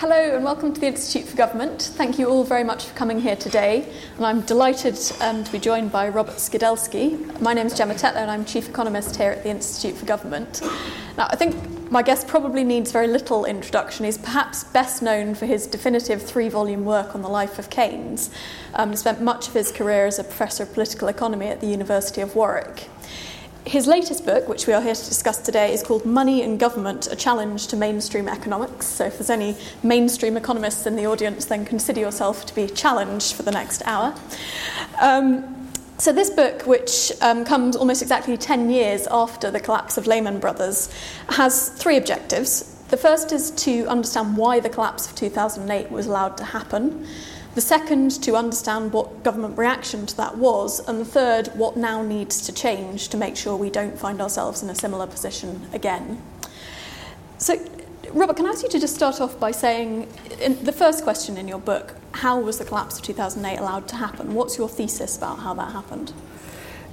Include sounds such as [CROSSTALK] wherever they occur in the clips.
Hello and welcome to the Institute for Government. Thank you all very much for coming here today. And I'm delighted um, to be joined by Robert Skidelsky. My name is Gemma Tetlow and I'm Chief Economist here at the Institute for Government. Now, I think my guest probably needs very little introduction. He's perhaps best known for his definitive three volume work on the life of Keynes. Um, he spent much of his career as a professor of political economy at the University of Warwick. His latest book, which we are here to discuss today, is called Money and Government A Challenge to Mainstream Economics. So, if there's any mainstream economists in the audience, then consider yourself to be challenged for the next hour. Um, so, this book, which um, comes almost exactly 10 years after the collapse of Lehman Brothers, has three objectives. The first is to understand why the collapse of 2008 was allowed to happen. The second, to understand what government reaction to that was. And the third, what now needs to change to make sure we don't find ourselves in a similar position again. So, Robert, can I ask you to just start off by saying the first question in your book how was the collapse of 2008 allowed to happen? What's your thesis about how that happened?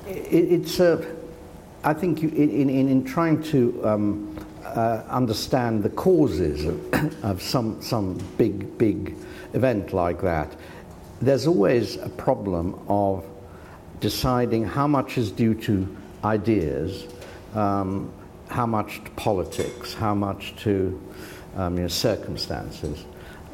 It's, uh, I think, you, in, in, in trying to um, uh, understand the causes of, [COUGHS] of some, some big, big event like that, there's always a problem of deciding how much is due to ideas, um, how much to politics, how much to um, you know, circumstances.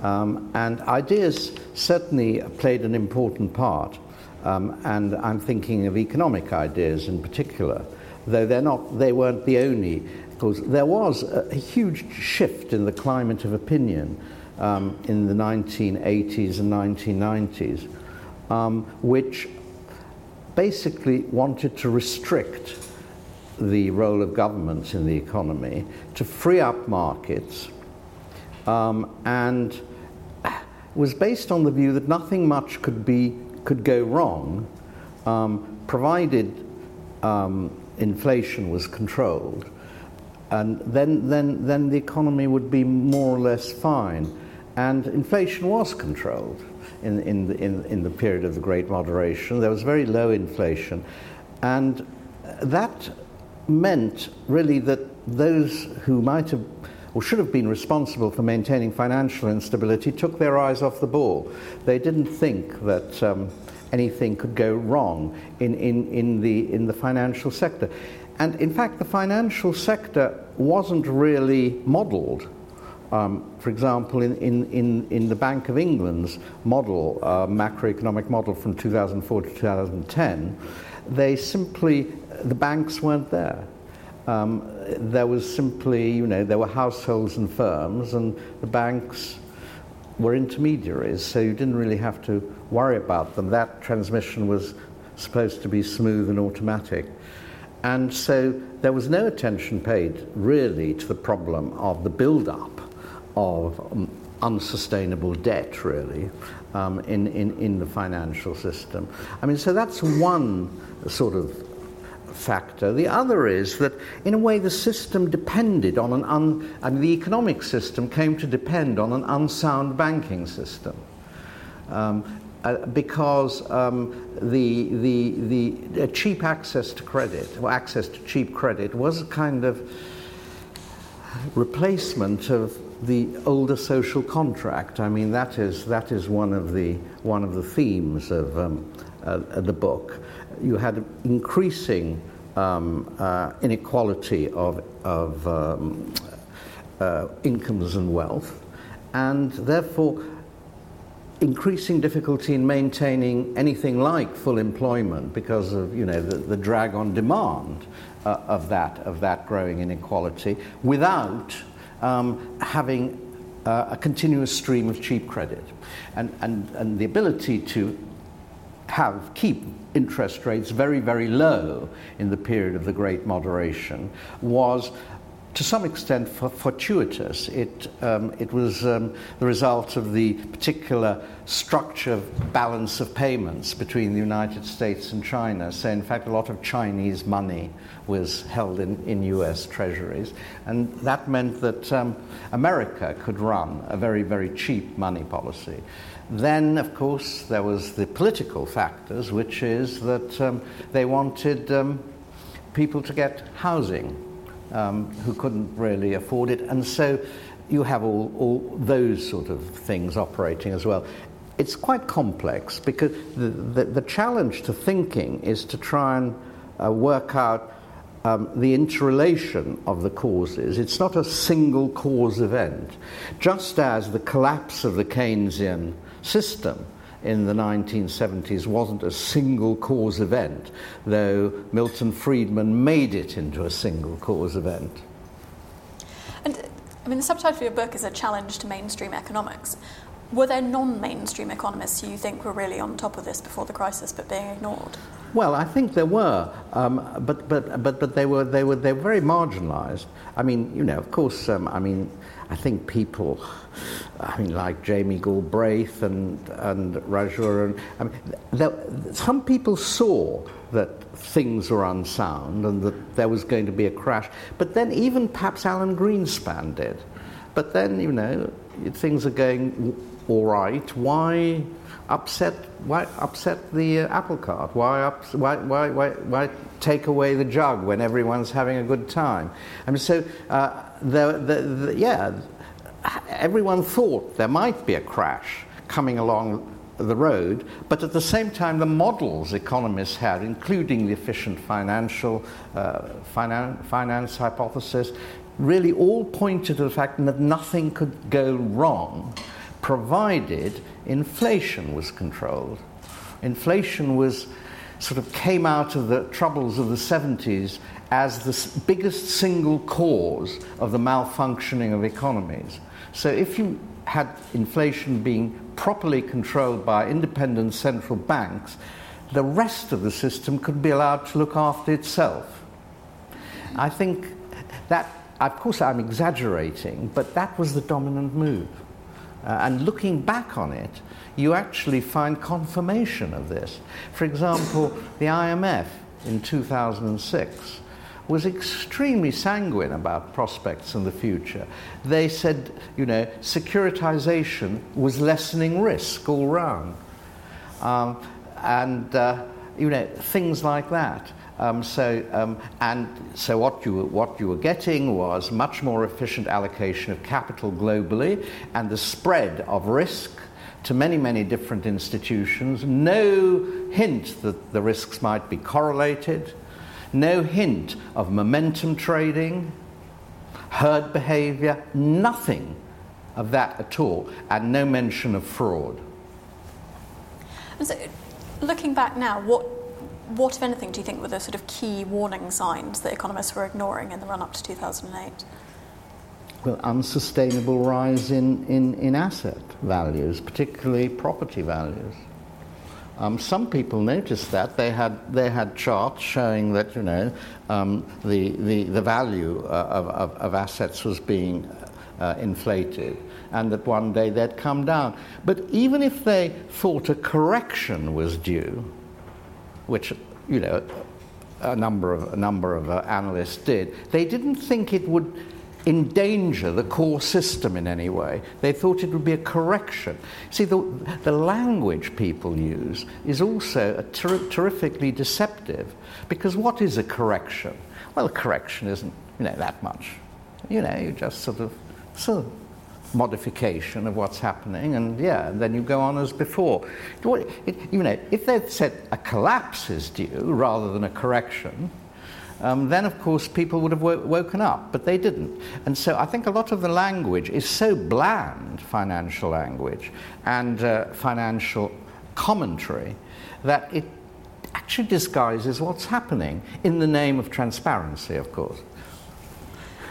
Um, and ideas certainly played an important part, um, and I'm thinking of economic ideas in particular, though they're not, they weren't the only. Because there was a, a huge shift in the climate of opinion um, in the 1980s and 1990s, um, which basically wanted to restrict the role of governments in the economy, to free up markets, um, and was based on the view that nothing much could be could go wrong, um, provided um, inflation was controlled, and then then then the economy would be more or less fine. And inflation was controlled in, in, the, in, in the period of the Great Moderation. There was very low inflation. And that meant really that those who might have or should have been responsible for maintaining financial instability took their eyes off the ball. They didn't think that um, anything could go wrong in, in, in, the, in the financial sector. And in fact, the financial sector wasn't really modeled um, for example, in, in, in, in the Bank of England's model, uh, macroeconomic model from 2004 to 2010, they simply, the banks weren't there. Um, there was simply, you know, there were households and firms, and the banks were intermediaries, so you didn't really have to worry about them. That transmission was supposed to be smooth and automatic. And so there was no attention paid really to the problem of the build up of um, unsustainable debt, really, um, in, in, in the financial system. I mean, so that's one sort of factor. The other is that, in a way, the system depended on an un, I mean, the economic system came to depend on an unsound banking system. Um, uh, because um, the, the, the cheap access to credit, or access to cheap credit, was a kind of replacement of the older social contract. I mean, that is, that is one, of the, one of the themes of um, uh, the book. You had increasing um, uh, inequality of, of um, uh, incomes and wealth, and therefore increasing difficulty in maintaining anything like full employment because of you know the, the drag on demand uh, of that of that growing inequality without um, having uh, a continuous stream of cheap credit. And, and, and the ability to have, keep interest rates very, very low in the period of the Great Moderation was to some extent fortuitous. It, um, it was um, the result of the particular structure of balance of payments between the United States and China. So, in fact, a lot of Chinese money was held in, in US treasuries. And that meant that um, America could run a very, very cheap money policy. Then, of course, there was the political factors, which is that um, they wanted um, people to get housing um, who couldn't really afford it. And so you have all, all those sort of things operating as well. It's quite complex because the, the, the challenge to thinking is to try and uh, work out um, the interrelation of the causes. It's not a single cause event. Just as the collapse of the Keynesian system in the 1970s wasn't a single cause event, though Milton Friedman made it into a single cause event. And I mean, the subtitle of your book is a challenge to mainstream economics. Were there non mainstream economists who you think were really on top of this before the crisis but being ignored? Well, I think there were, um, but, but, but, but they, were, they, were, they were very marginalized. I mean, you know, of course, um, I mean, I think people, I mean, like Jamie Galbraith and, and Rajan, and, I mean, there, some people saw that things were unsound and that there was going to be a crash. But then even perhaps Alan Greenspan did. But then, you know, things are going all right. Why upset, why upset the uh, apple cart? Why, up, why, why, why, why take away the jug when everyone's having a good time? I mean, so, uh, the, the, the, yeah, everyone thought there might be a crash coming along the road, but at the same time, the models economists had, including the efficient financial uh, finan- finance hypothesis, really all pointed to the fact that nothing could go wrong provided inflation was controlled. Inflation was sort of came out of the troubles of the 70s as the biggest single cause of the malfunctioning of economies. So if you had inflation being properly controlled by independent central banks, the rest of the system could be allowed to look after itself. I think that, of course, I'm exaggerating, but that was the dominant move. Uh, and looking back on it, you actually find confirmation of this. For example, the IMF in 2006 was extremely sanguine about prospects in the future. They said, you know, securitization was lessening risk all round. Um, and, uh, you know, things like that. Um, so, um, and so what you, what you were getting was much more efficient allocation of capital globally and the spread of risk to many, many different institutions. No hint that the risks might be correlated. No hint of momentum trading, herd behavior, nothing of that at all, and no mention of fraud. So, looking back now, what what, if anything, do you think were the sort of key warning signs that economists were ignoring in the run up to 2008? Well, unsustainable rise in, in, in asset values, particularly property values. Um, some people noticed that they had they had charts showing that you know um, the, the the value uh, of, of, of, assets was being uh, inflated, and that one day they'd come down. But even if they thought a correction was due, which you know a number of a number of uh, analysts did. They didn't think it would endanger the core system in any way. They thought it would be a correction. See, the, the language people use is also ter- terrifically deceptive because what is a correction? Well, a correction isn't you know that much. You know, you just sort of so modification of what's happening, and yeah, and then you go on as before. You know, if they'd said a collapse is due rather than a correction, um, then of course people would have wo- woken up, but they didn't. And so I think a lot of the language is so bland, financial language and uh, financial commentary, that it actually disguises what's happening in the name of transparency, of course.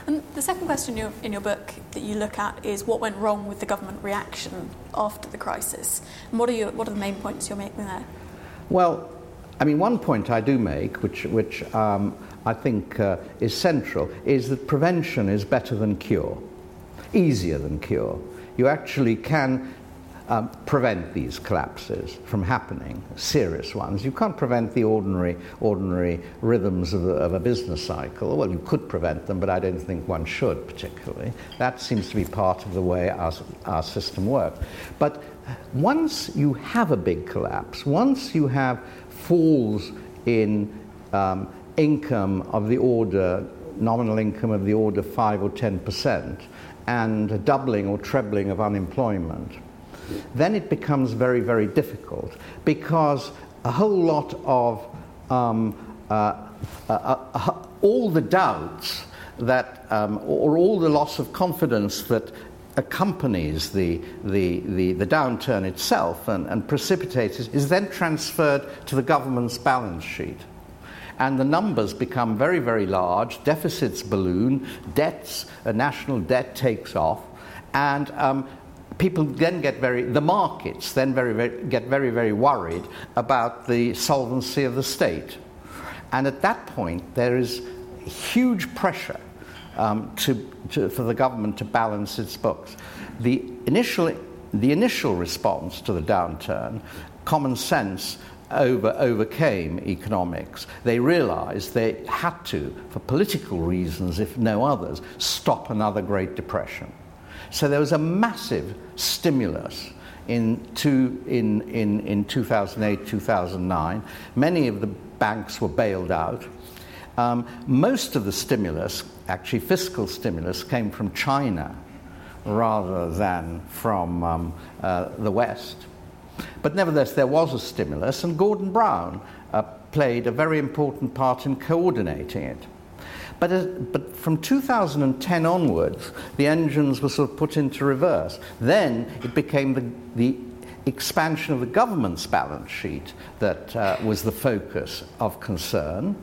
And the second question in your, book that you look at is what went wrong with the government reaction after the crisis. And what are, your, what are the main points you're making there? Well, I mean, one point I do make, which, which um, I think uh, is central, is that prevention is better than cure, easier than cure. You actually can um, prevent these collapses from happening, serious ones. You can't prevent the ordinary, ordinary rhythms of a, of a business cycle. Well, you could prevent them, but I don't think one should particularly. That seems to be part of the way our, our system works. But once you have a big collapse, once you have falls in um, income of the order, nominal income of the order 5 or 10 percent, and a doubling or trebling of unemployment, then it becomes very, very difficult because a whole lot of um, uh, uh, uh, uh all the doubts that, um, or all the loss of confidence that accompanies the, the, the, the downturn itself and, and precipitates it is then transferred to the government's balance sheet. And the numbers become very, very large, deficits balloon, debts, a national debt takes off, and um, people then get very, the markets then very, very, get very, very worried about the solvency of the state. And at that point, there is huge pressure um, to, to, for the government to balance its books. The initial, the initial response to the downturn, common sense, over, overcame economics. They realized they had to, for political reasons, if no others, stop another Great Depression. So there was a massive stimulus in, two, in, in, in 2008, 2009. Many of the banks were bailed out. Um, most of the stimulus, actually fiscal stimulus, came from China rather than from um, uh, the West. But nevertheless, there was a stimulus, and Gordon Brown uh, played a very important part in coordinating it. But, uh, but from 2010 onwards, the engines were sort of put into reverse. Then it became the, the expansion of the government's balance sheet that uh, was the focus of concern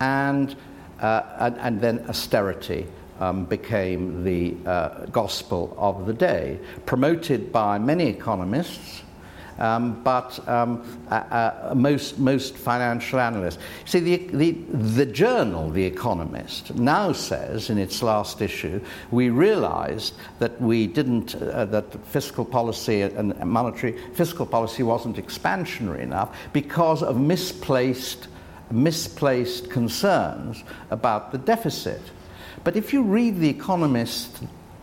and, uh, and, and, then austerity um, became the uh, gospel of the day, promoted by many economists. Um, but um, uh, uh, most, most financial analysts. See, the, the, the journal, The Economist, now says in its last issue, we realized that we didn't, uh, that fiscal policy and monetary fiscal policy wasn't expansionary enough because of misplaced misplaced concerns about the deficit. But if you read The Economist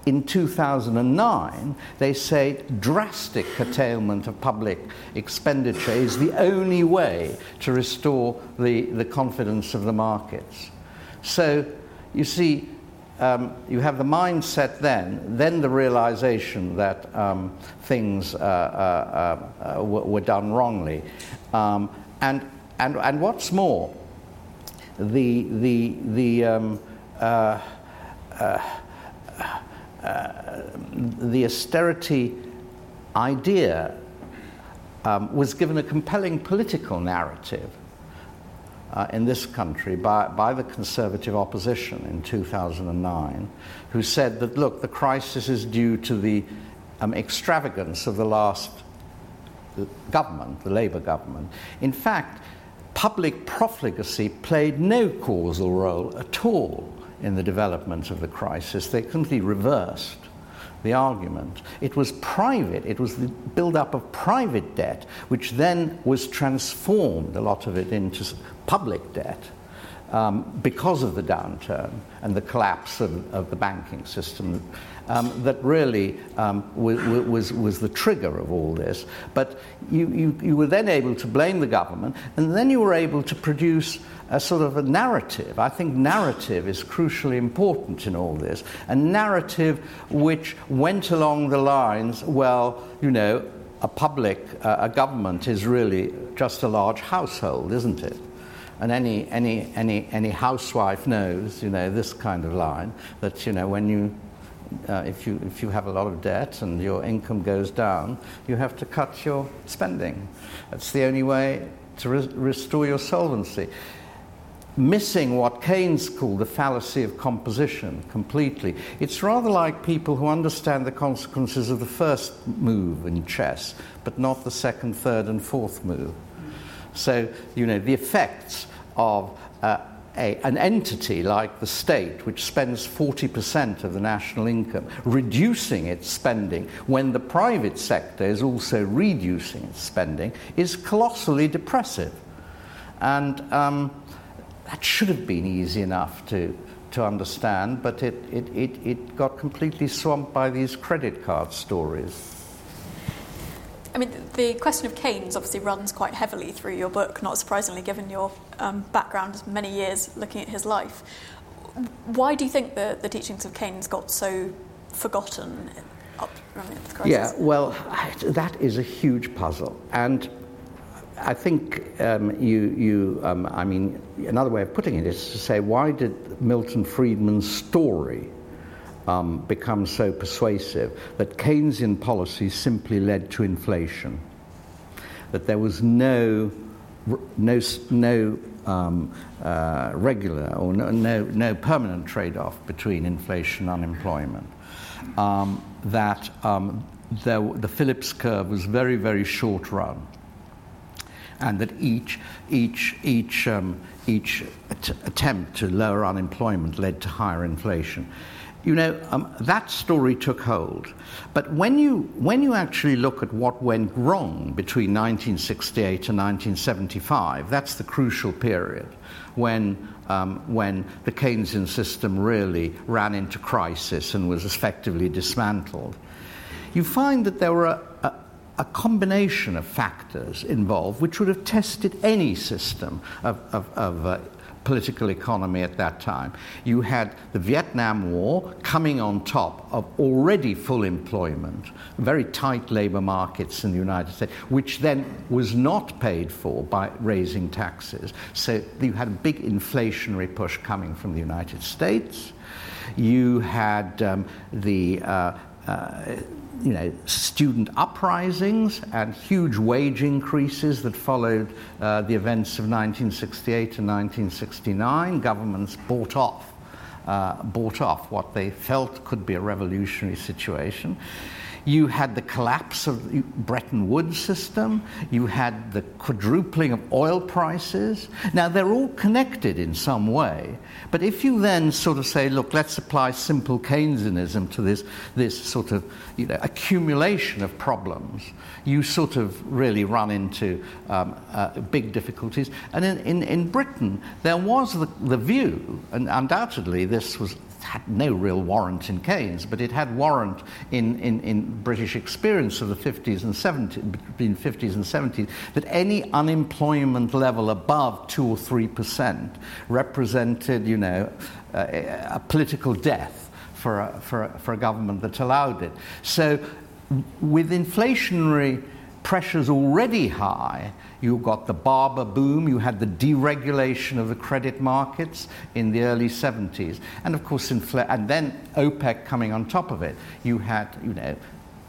in 2009, they say drastic curtailment of public expenditure is the only way to restore the, the confidence of the markets. So, you see, um, you have the mindset then, then the realization that um, things uh, uh, uh, were done wrongly. Um, and and, and what's more, the, the, the, um, the austerity idea um, was given a compelling political narrative uh, in this country by, by the conservative opposition in 2009, who said that, look, the crisis is due to the um, extravagance of the last government, the Labour government. In fact, public profligacy played no causal role at all in the development of the crisis. They completely reversed the argument. It was private, it was the build-up of private debt, which then was transformed, a lot of it, into public debt. Um, because of the downturn and the collapse of, of the banking system um, that really um, was, was, was, the trigger of all this. But you, you, you were then able to blame the government, and then you were able to produce a sort of a narrative. I think narrative is crucially important in all this. A narrative which went along the lines, well, you know, a public, uh, a government is really just a large household, isn't it? And any, any, any, any housewife knows, you know, this kind of line that, you know, when you uh, if, you, if you have a lot of debt and your income goes down, you have to cut your spending. That's the only way to re- restore your solvency. Missing what Keynes called the fallacy of composition completely. It's rather like people who understand the consequences of the first move in chess, but not the second, third, and fourth move. So, you know, the effects of uh, a, an entity like the state, which spends 40% of the national income, reducing its spending when the private sector is also reducing its spending, is colossally depressive. And um, that should have been easy enough to, to understand, but it, it, it, it got completely swamped by these credit card stories. I mean, the question of Keynes obviously runs quite heavily through your book, not surprisingly, given your um, background, as many years looking at his life. Why do you think the, the teachings of Keynes got so forgotten up running up the crisis? Yeah, well, that is a huge puzzle. And I think um, you, you um, I mean, another way of putting it is to say, why did Milton Friedman's story um, become so persuasive that Keynesian policy simply led to inflation? That there was no, no, no um, uh, regular or no, no, no permanent trade off between inflation and unemployment. Um, that um, there, the Phillips curve was very, very short run and that each, each, each, um, each at- attempt to lower unemployment led to higher inflation. You know, um, that story took hold. But when you, when you actually look at what went wrong between 1968 and 1975, that's the crucial period when, um, when the Keynesian system really ran into crisis and was effectively dismantled. You find that there were a, combination of factors involved which would have tested any system of, of, of uh, political economy at that time. You had the Vietnam War coming on top of already full employment, very tight labor markets in the United States, which then was not paid for by raising taxes. So you had a big inflationary push coming from the United States. You had um, the uh, uh, you know, student uprisings and huge wage increases that followed uh, the events of 1968 and 1969. Governments bought off, uh, bought off what they felt could be a revolutionary situation. You had the collapse of the Bretton Woods system. You had the quadrupling of oil prices. Now, they're all connected in some way. But if you then sort of say, look, let's apply simple Keynesianism to this, this sort of you know, accumulation of problems, you sort of really run into um, uh, big difficulties. And in, in, in Britain, there was the, the view, and undoubtedly this was had no real warrant in Keynes, but it had warrant in, in, in British experience of the 50s and 70s, between 50s and 70s, that any unemployment level above 2 or 3 percent represented, you know, a, a political death for a, for, a, for a government that allowed it. So with inflationary pressures already high, you got the Barber boom, you had the deregulation of the credit markets in the early 70s, and of course, infl- and then OPEC coming on top of it. You had, you know,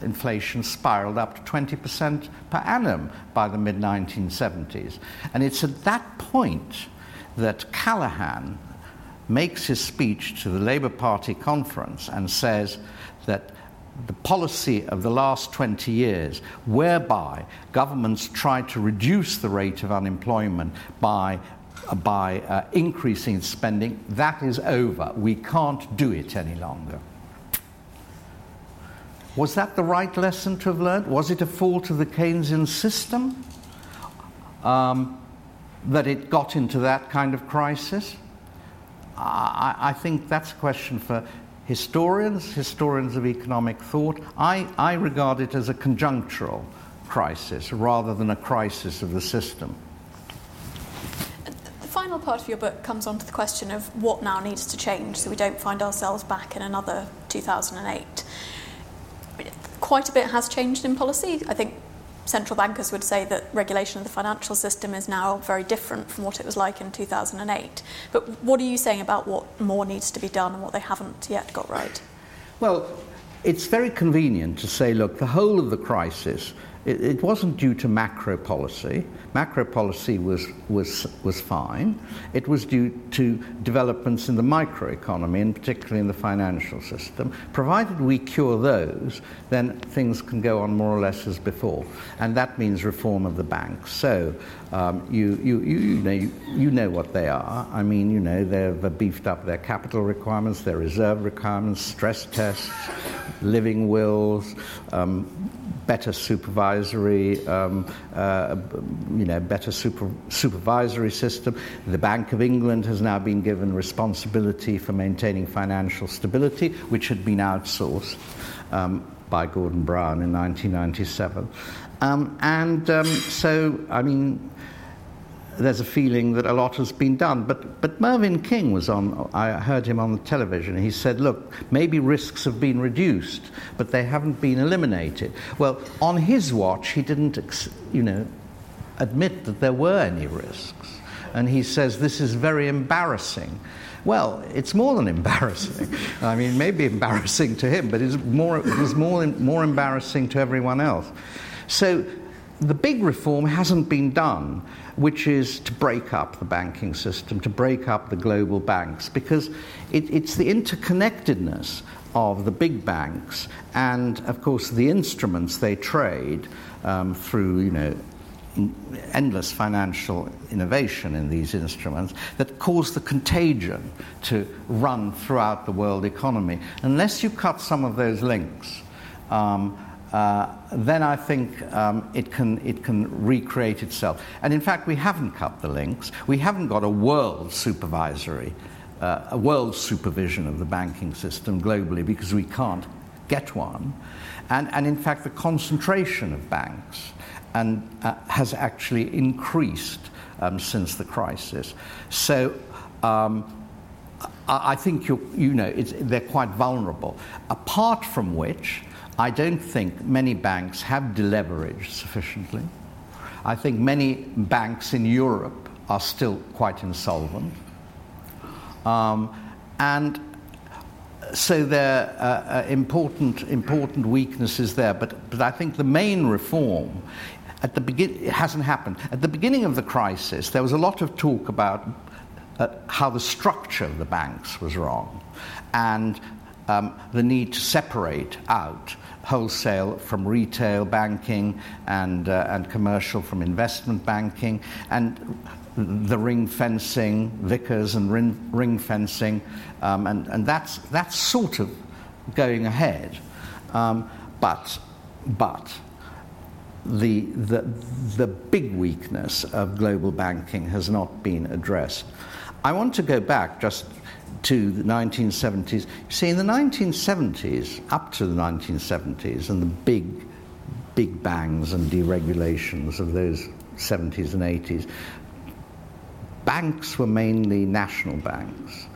inflation spiraled up to 20% per annum by the mid 1970s. And it's at that point that Callaghan makes his speech to the Labour Party conference and says that the policy of the last 20 years, whereby governments tried to reduce the rate of unemployment by by uh, increasing spending, that is over. We can't do it any longer. Was that the right lesson to have learned? Was it a fault of the Keynesian system um, that it got into that kind of crisis? I, I think that's a question for historians, historians of economic thought, I, I regard it as a conjunctural crisis rather than a crisis of the system. The final part of your book comes on to the question of what now needs to change so we don't find ourselves back in another 2008. Quite a bit has changed in policy. I think central bankers would say that regulation of the financial system is now very different from what it was like in 2008. But what are you saying about what more needs to be done and what they haven't yet got right? Well, it's very convenient to say, look, the whole of the crisis, it, it wasn't due to macro policy. Macro policy was, was, was fine. It was due to developments in the microeconomy, and particularly in the financial system. Provided we cure those, then things can go on more or less as before. And that means reform of the banks. So um, you, you, you, you, know, you, you know what they are. I mean, you know, they've beefed up their capital requirements, their reserve requirements, stress tests, living wills, um, better supervisory, um, uh, you know, better super, supervisory system. The Bank of England has now been given responsibility for maintaining financial stability, which had been outsourced um, by Gordon Brown in 1997. Um, and um, so, I mean, there's a feeling that a lot has been done. But, but Mervyn King was on, I heard him on the television. He said, look, maybe risks have been reduced, but they haven't been eliminated. Well, on his watch, he didn't, you know, admit that there were any risks. And he says, this is very embarrassing. Well, it's more than [LAUGHS] embarrassing. I mean, maybe embarrassing to him, but it's more, it was more, more embarrassing to everyone else. So the big reform hasn't been done, which is to break up the banking system, to break up the global banks, because it, it's the interconnectedness of the big banks and, of course, the instruments they trade um, through, you know, endless financial innovation in these instruments that cause the contagion to run throughout the world economy. Unless you cut some of those links, um, uh, then I think um, it, can, it can recreate itself. And in fact, we haven't cut the links. We haven't got a world supervisory, uh, a world supervision of the banking system globally because we can't get one. And, and in fact, the concentration of banks and, uh, has actually increased um, since the crisis. So um, I, I, think you know they're quite vulnerable. Apart from which, I don't think many banks have deleveraged sufficiently. I think many banks in Europe are still quite insolvent. Um, and so there are uh, important, important weaknesses there. But, but I think the main reform at the begin- it hasn't happened. At the beginning of the crisis, there was a lot of talk about uh, how the structure of the banks was wrong and um, the need to separate out wholesale from retail banking and, uh, and commercial from investment banking and the ring fencing, Vickers and ring, ring fencing, um, and, and that's, that's sort of going ahead. Um, but, but the, the, the big weakness of global banking has not been addressed. I want to go back just to the 1970s. You see, in the 1970s, up to the 1970s, and the big, big bangs and deregulations of those 70s and 80s, banks were mainly national banks.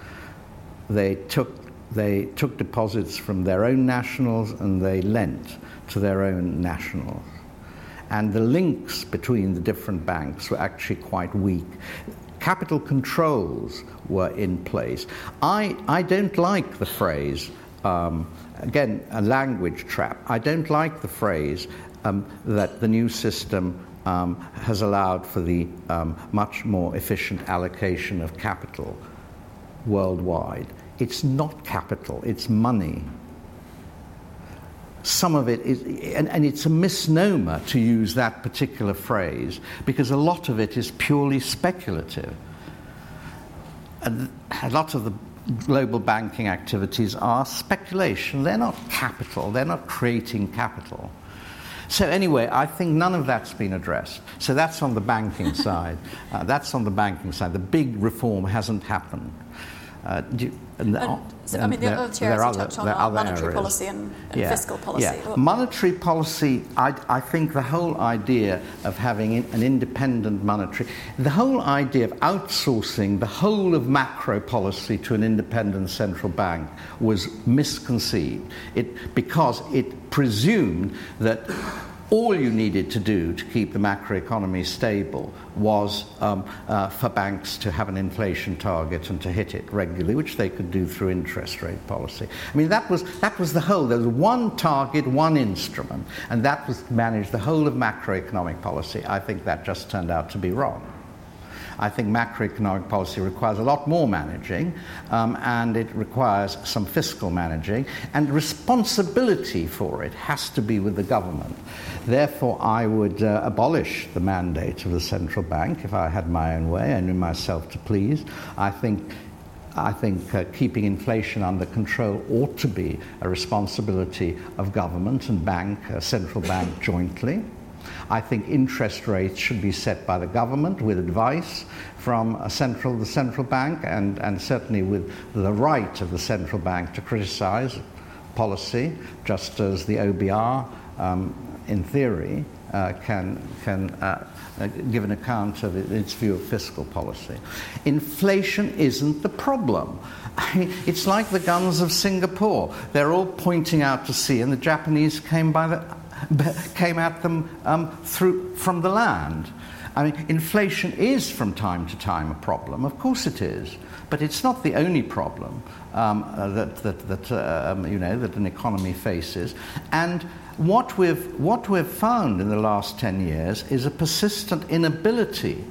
They took, they took deposits from their own nationals and they lent to their own nationals and the links between the different banks were actually quite weak. Capital controls were in place. I, I don't like the phrase, um, again, a language trap. I don't like the phrase um, that the new system um, has allowed for the um, much more efficient allocation of capital worldwide. It's not capital, it's money some of it is, and, and, it's a misnomer to use that particular phrase because a lot of it is purely speculative. And a lot of the global banking activities are speculation. They're not capital, they're not creating capital. So, anyway, I think none of that's been addressed. So, that's on the banking [LAUGHS] side. Uh, that's on the banking side. The big reform hasn't happened. Uh, you, and, and, so, I mean, the other chairs you touched on are monetary areas. policy and, and yeah. fiscal policy. Yeah. Monetary policy, I, I, think the whole idea of having an independent monetary, the whole idea of outsourcing the whole of macro policy to an independent central bank was misconceived. It, because it presumed that all you needed to do to keep the macroeconomy stable was um, uh, for banks to have an inflation target and to hit it regularly, which they could do through interest rate policy. I mean, that was, that was the whole. There was one target, one instrument, and that was to manage the whole of macroeconomic policy. I think that just turned out to be wrong. I think macroeconomic policy requires a lot more managing, um, and it requires some fiscal managing, and responsibility for it has to be with the government. Therefore, I would uh, abolish the mandate of the central bank if I had my own way. I knew myself to please. I think I think uh, keeping inflation under control ought to be a responsibility of government and bank, uh, central bank jointly. I think interest rates should be set by the government with advice from central, the central bank and, and certainly with the right of the central bank to criticize policy, just as the OBR um, in theory, uh, can, can uh, give an account of its view of fiscal policy. Inflation isn't the problem. [LAUGHS] it's like the guns of Singapore. They're all pointing out to sea, and the Japanese came, by the, [LAUGHS] came at them um, through, from the land. I mean, inflation is from time to time a problem. Of course it is. But it's not the only problem um, uh, that, that, that, uh, um, you know, that an economy faces. And what we've, what we've found in the last 10 years is a persistent inability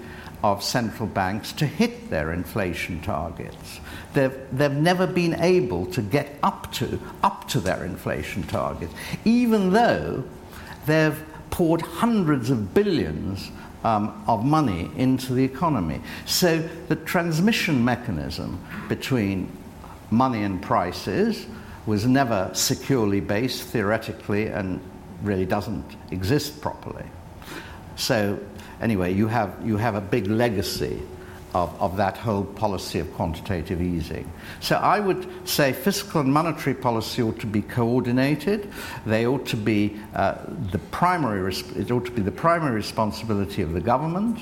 of central banks to hit their inflation targets. They've, they've never been able to get up to, up to their inflation target, even though they've poured hundreds of billions um, of money into the economy. So the transmission mechanism between money and prices was never securely based theoretically and really doesn't exist properly. So anyway, you have, you have a big legacy of, of that whole policy of quantitative easing. So I would say fiscal and monetary policy ought to be coordinated. They ought to be uh, the primary, it ought to be the primary responsibility of the government.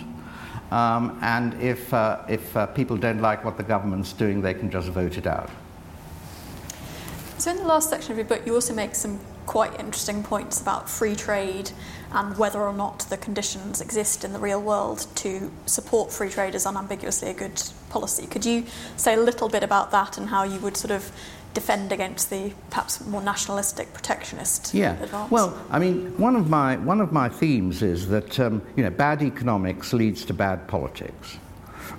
Um, and if, uh, if uh, people don't like what the government's doing, they can just vote it out. So, in the last section of your book, you also make some quite interesting points about free trade and whether or not the conditions exist in the real world to support free trade as unambiguously a good policy. Could you say a little bit about that and how you would sort of defend against the perhaps more nationalistic protectionist yeah. advance? Well, I mean, one of my one of my themes is that um, you know bad economics leads to bad politics,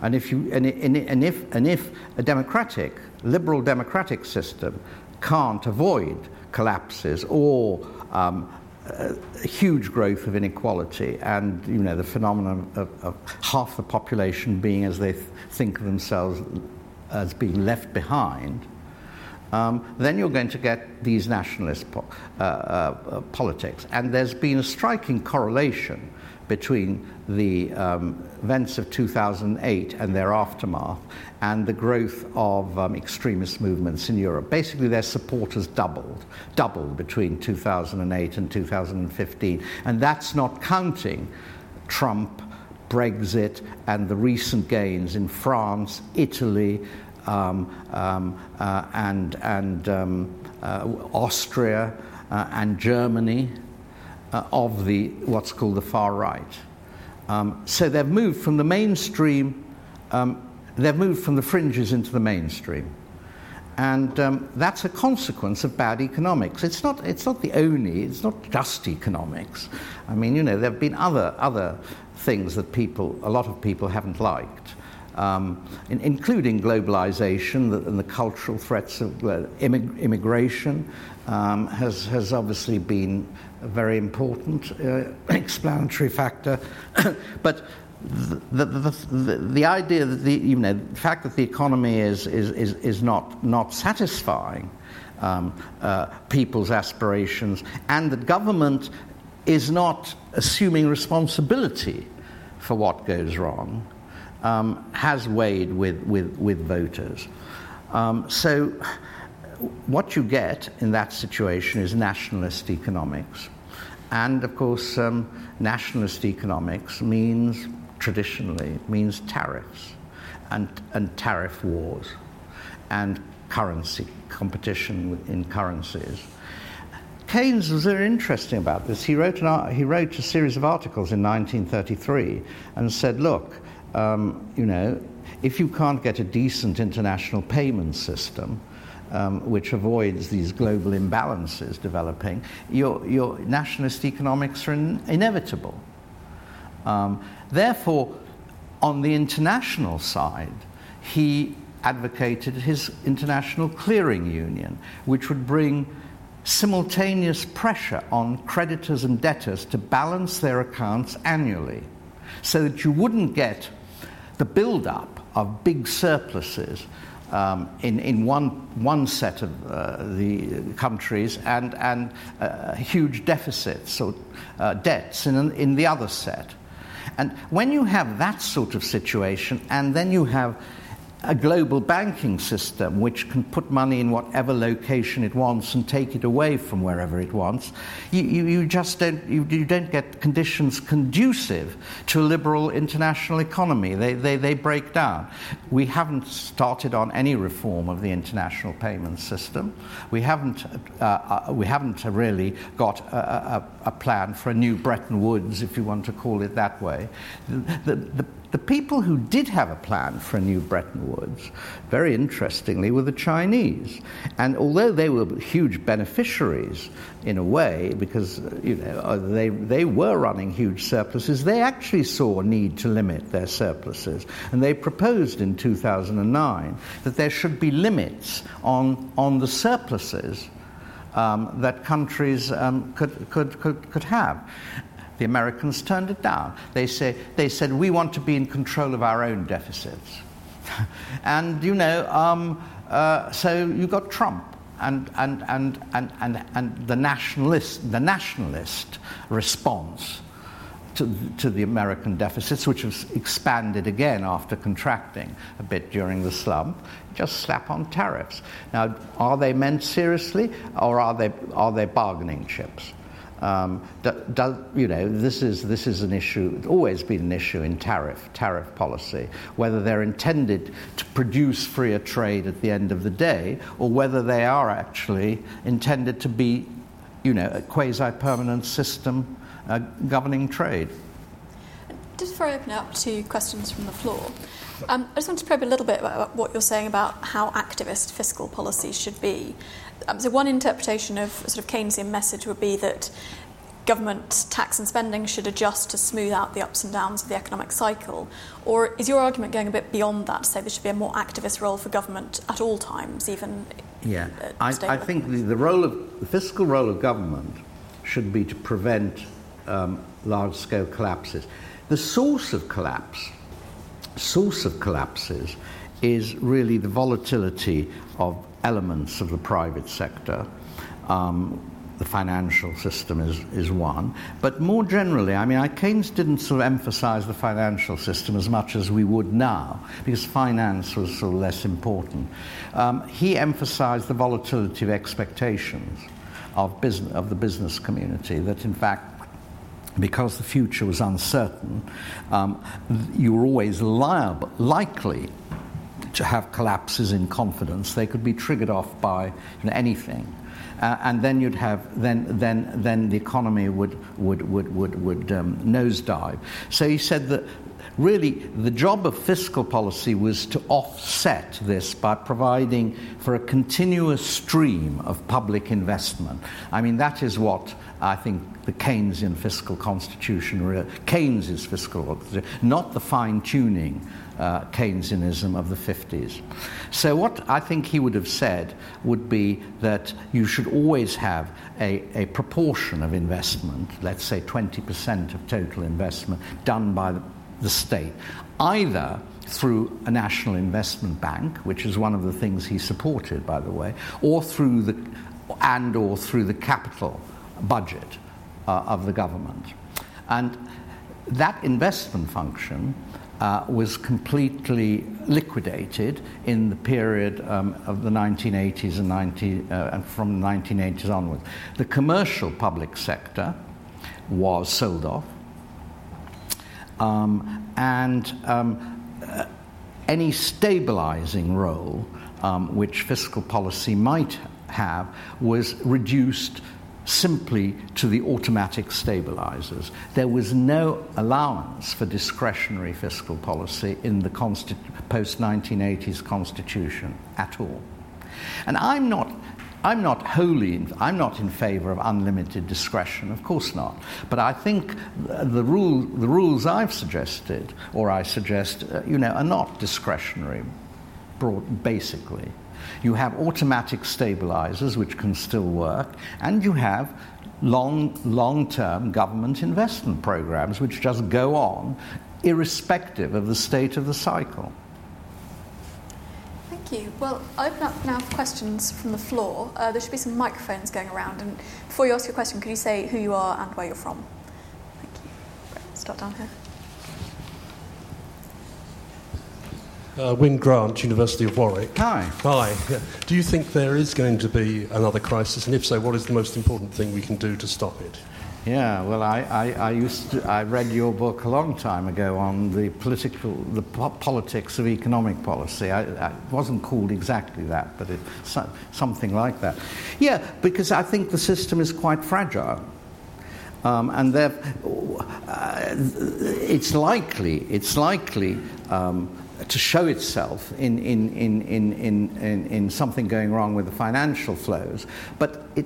and if you and, and if and if a democratic liberal democratic system can't avoid collapses or um, a huge growth of inequality and you know the phenomenon of, of half the population being as they th- think of themselves as being left behind um, then you're going to get these nationalist po- uh, uh, politics. And there's been a striking correlation between the um, events of 2008 and their aftermath and the growth of um, extremist movements in Europe. Basically, their supporters doubled, doubled between 2008 and 2015. And that's not counting Trump, Brexit, and the recent gains in France, Italy, um, um, uh, and, and um, uh, Austria, uh, and Germany uh, of the, what's called the far right. Um, so they've moved from the mainstream, um, they've moved from the fringes into the mainstream. And um, that's a consequence of bad economics. It's not, it's not the only, it's not just economics. I mean, you know, there have been other, other things that people, a lot of people haven't liked. Um, in, including globalization and the cultural threats of immig- immigration, um, has, has obviously been a very important uh, [COUGHS] explanatory factor. [COUGHS] but the, the, the, idea that the, you know, the fact that the economy is, is, is, is not, not satisfying um, uh, people's aspirations and that government is not assuming responsibility for what goes wrong um, has weighed with, with, with voters. Um, so, what you get in that situation is nationalist economics. And of course, um, nationalist economics means traditionally means tariffs and, and tariff wars and currency competition in currencies. Keynes was very interesting about this. He wrote, an, he wrote a series of articles in 1933 and said, look, um, you know, if you can't get a decent international payment system, um, which avoids these global imbalances developing, your, your nationalist economics are in, inevitable. Um, therefore, on the international side, he advocated his international clearing union, which would bring simultaneous pressure on creditors and debtors to balance their accounts annually so that you wouldn't get the build-up of big surpluses um, in, in one, one set of uh, the countries and, and uh, huge deficits or uh, debts in, in the other set. And when you have that sort of situation, and then you have a global banking system which can put money in whatever location it wants and take it away from wherever it wants, you, you, you just don't, you, you, don't get conditions conducive to a liberal international economy. They, they, they break down. We haven't started on any reform of the international payment system. We haven't, uh, uh, we haven't really got a, a, a, plan for a new Bretton Woods, if you want to call it that way. The, the, the people who did have a plan for a new Bretton Woods, very interestingly, were the Chinese. And although they were huge beneficiaries in a way, because you know, uh, they, they were running huge surpluses, they actually saw a need to limit their surpluses. And they proposed in 2009 that there should be limits on, on the surpluses. Um, that countries um, could, could, could, could have. The Americans turned it down. They, say, they said, we want to be in control of our own deficits. [LAUGHS] and, you know, um, uh, so you got Trump. And, and, and, and, and, and the, nationalist, the nationalist response to, to the American deficits, which have expanded again after contracting a bit during the slump, just slap on tariffs. Now, are they meant seriously or are they, are they bargaining chips? Um, do, do, you know, this is, this is an issue, always been an issue in tariff, tariff policy, whether they're intended to produce freer trade at the end of the day or whether they are actually intended to be, you know, a quasi-permanent system uh, governing trade. Just before I open up to questions from the floor, um, I just want to probe a little bit about what you're saying about how activist fiscal policy should be. Um, so one interpretation of sort of Keynesian message would be that government tax and spending should adjust to smooth out the ups and downs of the economic cycle? Or is your argument going a bit beyond that to say there should be a more activist role for government at all times, even? Yeah, I, I, think the, the, role of the fiscal role of government should be to prevent um, large scale collapses. The source of collapse, source of collapses, is really the volatility of elements of the private sector. Um, the financial system is, is one. But more generally, I mean, I, Keynes didn't sort of emphasize the financial system as much as we would now, because finance was sort of less important. Um, he emphasized the volatility of expectations of, business, of the business community, that in fact, because the future was uncertain, um, you were always liable, likely to have collapses in confidence. They could be triggered off by anything. Uh, and then you'd have then then then the economy would would would would, would um, nosedive. So he said that really the job of fiscal policy was to offset this by providing for a continuous stream of public investment. I mean that is what I think the Keynesian fiscal constitution, Keynes's fiscal, not the fine tuning uh, Keynesianism of the 50s. So, what I think he would have said would be that you should always have a, a proportion of investment, let's say 20% of total investment, done by the, the state, either through a national investment bank, which is one of the things he supported, by the way, or through the and or through the capital budget uh, of the government. And that investment function uh, was completely liquidated in the period um, of the 1980s and, 90, uh, and from the 1980s onwards. The commercial public sector was sold off, um, and um, uh, any stabilizing role um, which fiscal policy might have was reduced simply to the automatic stabilizers. There was no allowance for discretionary fiscal policy in the consti- post 1980s Constitution at all. And I'm not. I'm not wholly, in, I'm not in favor of unlimited discretion, of course not. But I think the, rule, the rules I've suggested, or I suggest, uh, you know, are not discretionary, broad, basically. You have automatic stabilizers, which can still work, and you have long, long-term government investment programs, which just go on, irrespective of the state of the cycle. Thank you. Well, I'll open up now for questions from the floor. Uh, there should be some microphones going around. And before you ask your question, could you say who you are and where you're from? Thank you. Start down here. Uh, Wyn Grant, University of Warwick. Hi. Hi. Do you think there is going to be another crisis? And if so, what is the most important thing we can do to stop it? Yeah, well, I, I, I, used to, I read your book a long time ago on the political, the po- politics of economic policy. I, I, it wasn't called exactly that, but it, so, something like that. Yeah, because I think the system is quite fragile. Um, and uh, it's likely, it's likely um, to show itself in, in, in, in, in, in, something going wrong with the financial flows. But it,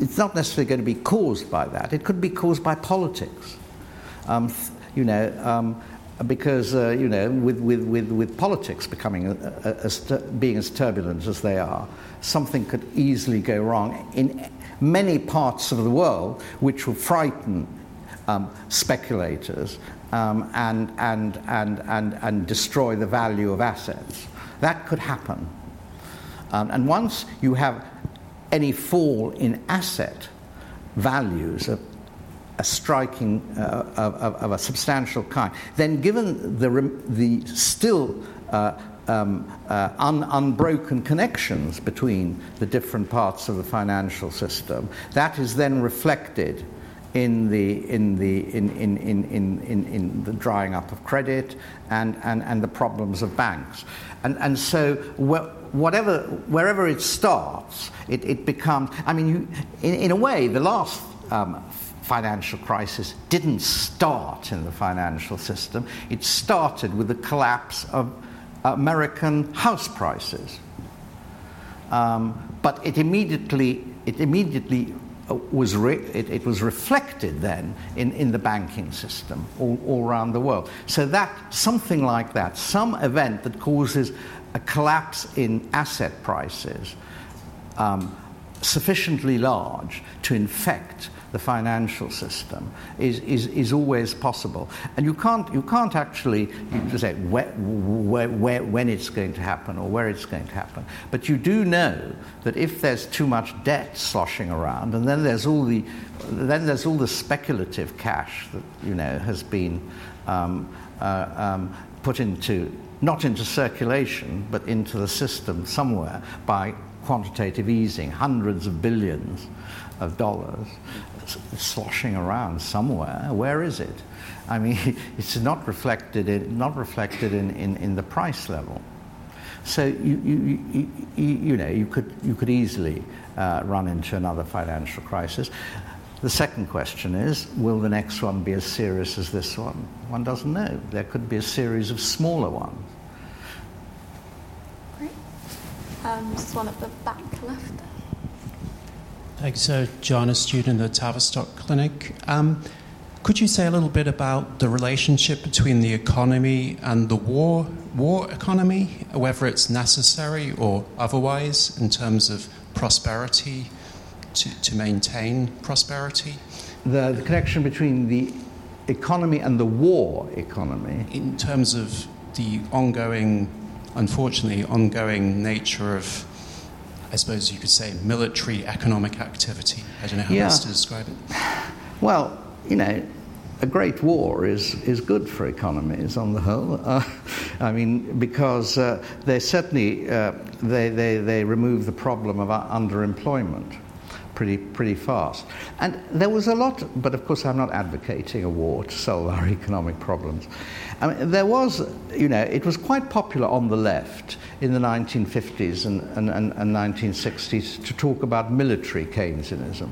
it's not necessarily going to be caused by that. It could be caused by politics. Um, you know, um, because uh, you know, with, with, with, with politics becoming a, a, a, being as turbulent as they are, something could easily go wrong in many parts of the world, which will frighten um, speculators um, and, and, and, and, and destroy the value of assets. That could happen. Um, and once you have any fall in asset values, of a striking uh, of, of, a substantial kind, then given the, the still uh, um, uh, un- unbroken connections between the different parts of the financial system. That is then reflected in the, in the, in, in, in, in, in, the drying up of credit and, and, and the problems of banks. And, and so, whatever, wherever it starts, it, it becomes, I mean, you, in, in a way, the last um, financial crisis didn't start in the financial system. It started with the collapse of American house prices. Um, but it immediately, it immediately uh, was re- it, it, was reflected then in, in the banking system all, all around the world. So that something like that, some event that causes a collapse in asset prices um, sufficiently large to infect the financial system is, is, is always possible. And you can't, you can't actually say where, where, where, when it's going to happen or where it's going to happen. But you do know that if there's too much debt sloshing around, and then there's all the, then there's all the speculative cash that you know, has been um, uh, um, put into, not into circulation, but into the system somewhere by quantitative easing, hundreds of billions of dollars sloshing around somewhere. Where is it? I mean, [LAUGHS] it's not reflected in, not reflected in, in, in the price level. So you, you, you, you, know, you could, you could easily uh, run into another financial crisis. The second question is will the next one be as serious as this one? One doesn't know. There could be a series of smaller ones. Great. Um, just one at the back left. Thanks, so John, a student at the Tavistock Clinic. Um, could you say a little bit about the relationship between the economy and the war war economy, whether it's necessary or otherwise, in terms of prosperity to, to maintain prosperity? The, the connection between the economy and the war economy, in terms of the ongoing, unfortunately, ongoing nature of I suppose you could say, military economic activity. I don't know how yeah. best to describe it. Well, you know, a great war is, is good for economies on the whole. [LAUGHS] Uh, I mean, because uh, they certainly uh, they, they, they remove the problem of underemployment pretty pretty fast. And there was a lot, but of course I'm not advocating a war to solve our [LAUGHS] economic problems. I mean, there was, you know, it was quite popular on the left in the 1950s and, and, and, and 1960s to talk about military Keynesianism.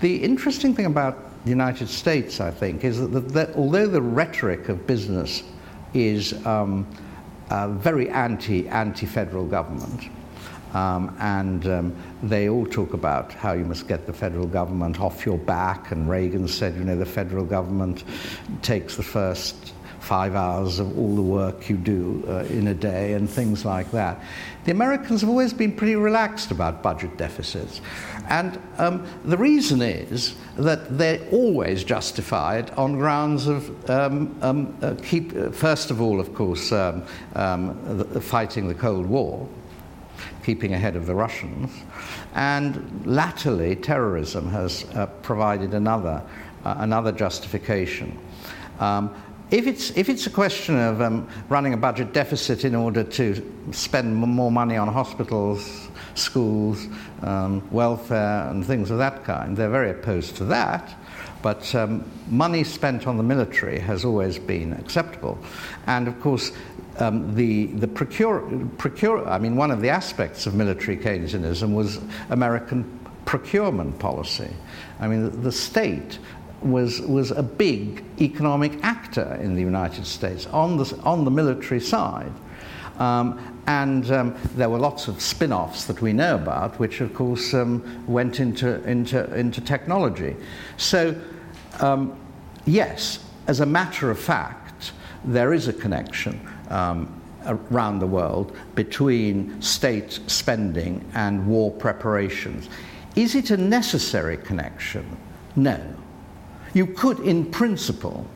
The interesting thing about the United States, I think, is that, that although the rhetoric of business is um, uh, very anti anti federal government, um, and um, they all talk about how you must get the federal government off your back. And Reagan said, you know, the federal government takes the first five hours of all the work you do uh, in a day and things like that. The Americans have always been pretty relaxed about budget deficits. And um, the reason is that they're always justified on grounds of um, um, uh, keep, uh, first of all, of course, um, um, the, fighting the Cold War, keeping ahead of the Russians, and latterly, terrorism has uh, provided another, uh, another justification. Um, if, it's, if it's a question of um, running a budget deficit in order to spend more money on hospitals, schools, um, welfare, and things of that kind, they're very opposed to that. But um, money spent on the military has always been acceptable. And of course, um, the, the procure, procure, I mean, one of the aspects of military Keynesianism was American procurement policy. I mean, the, the state was, was a big economic actor in the United States on the, on the military side. Um, and um, there were lots of spin offs that we know about, which of course um, went into, into, into technology. So, um, yes, as a matter of fact, there is a connection um, around the world between state spending and war preparations. Is it a necessary connection? No. You could, in principle,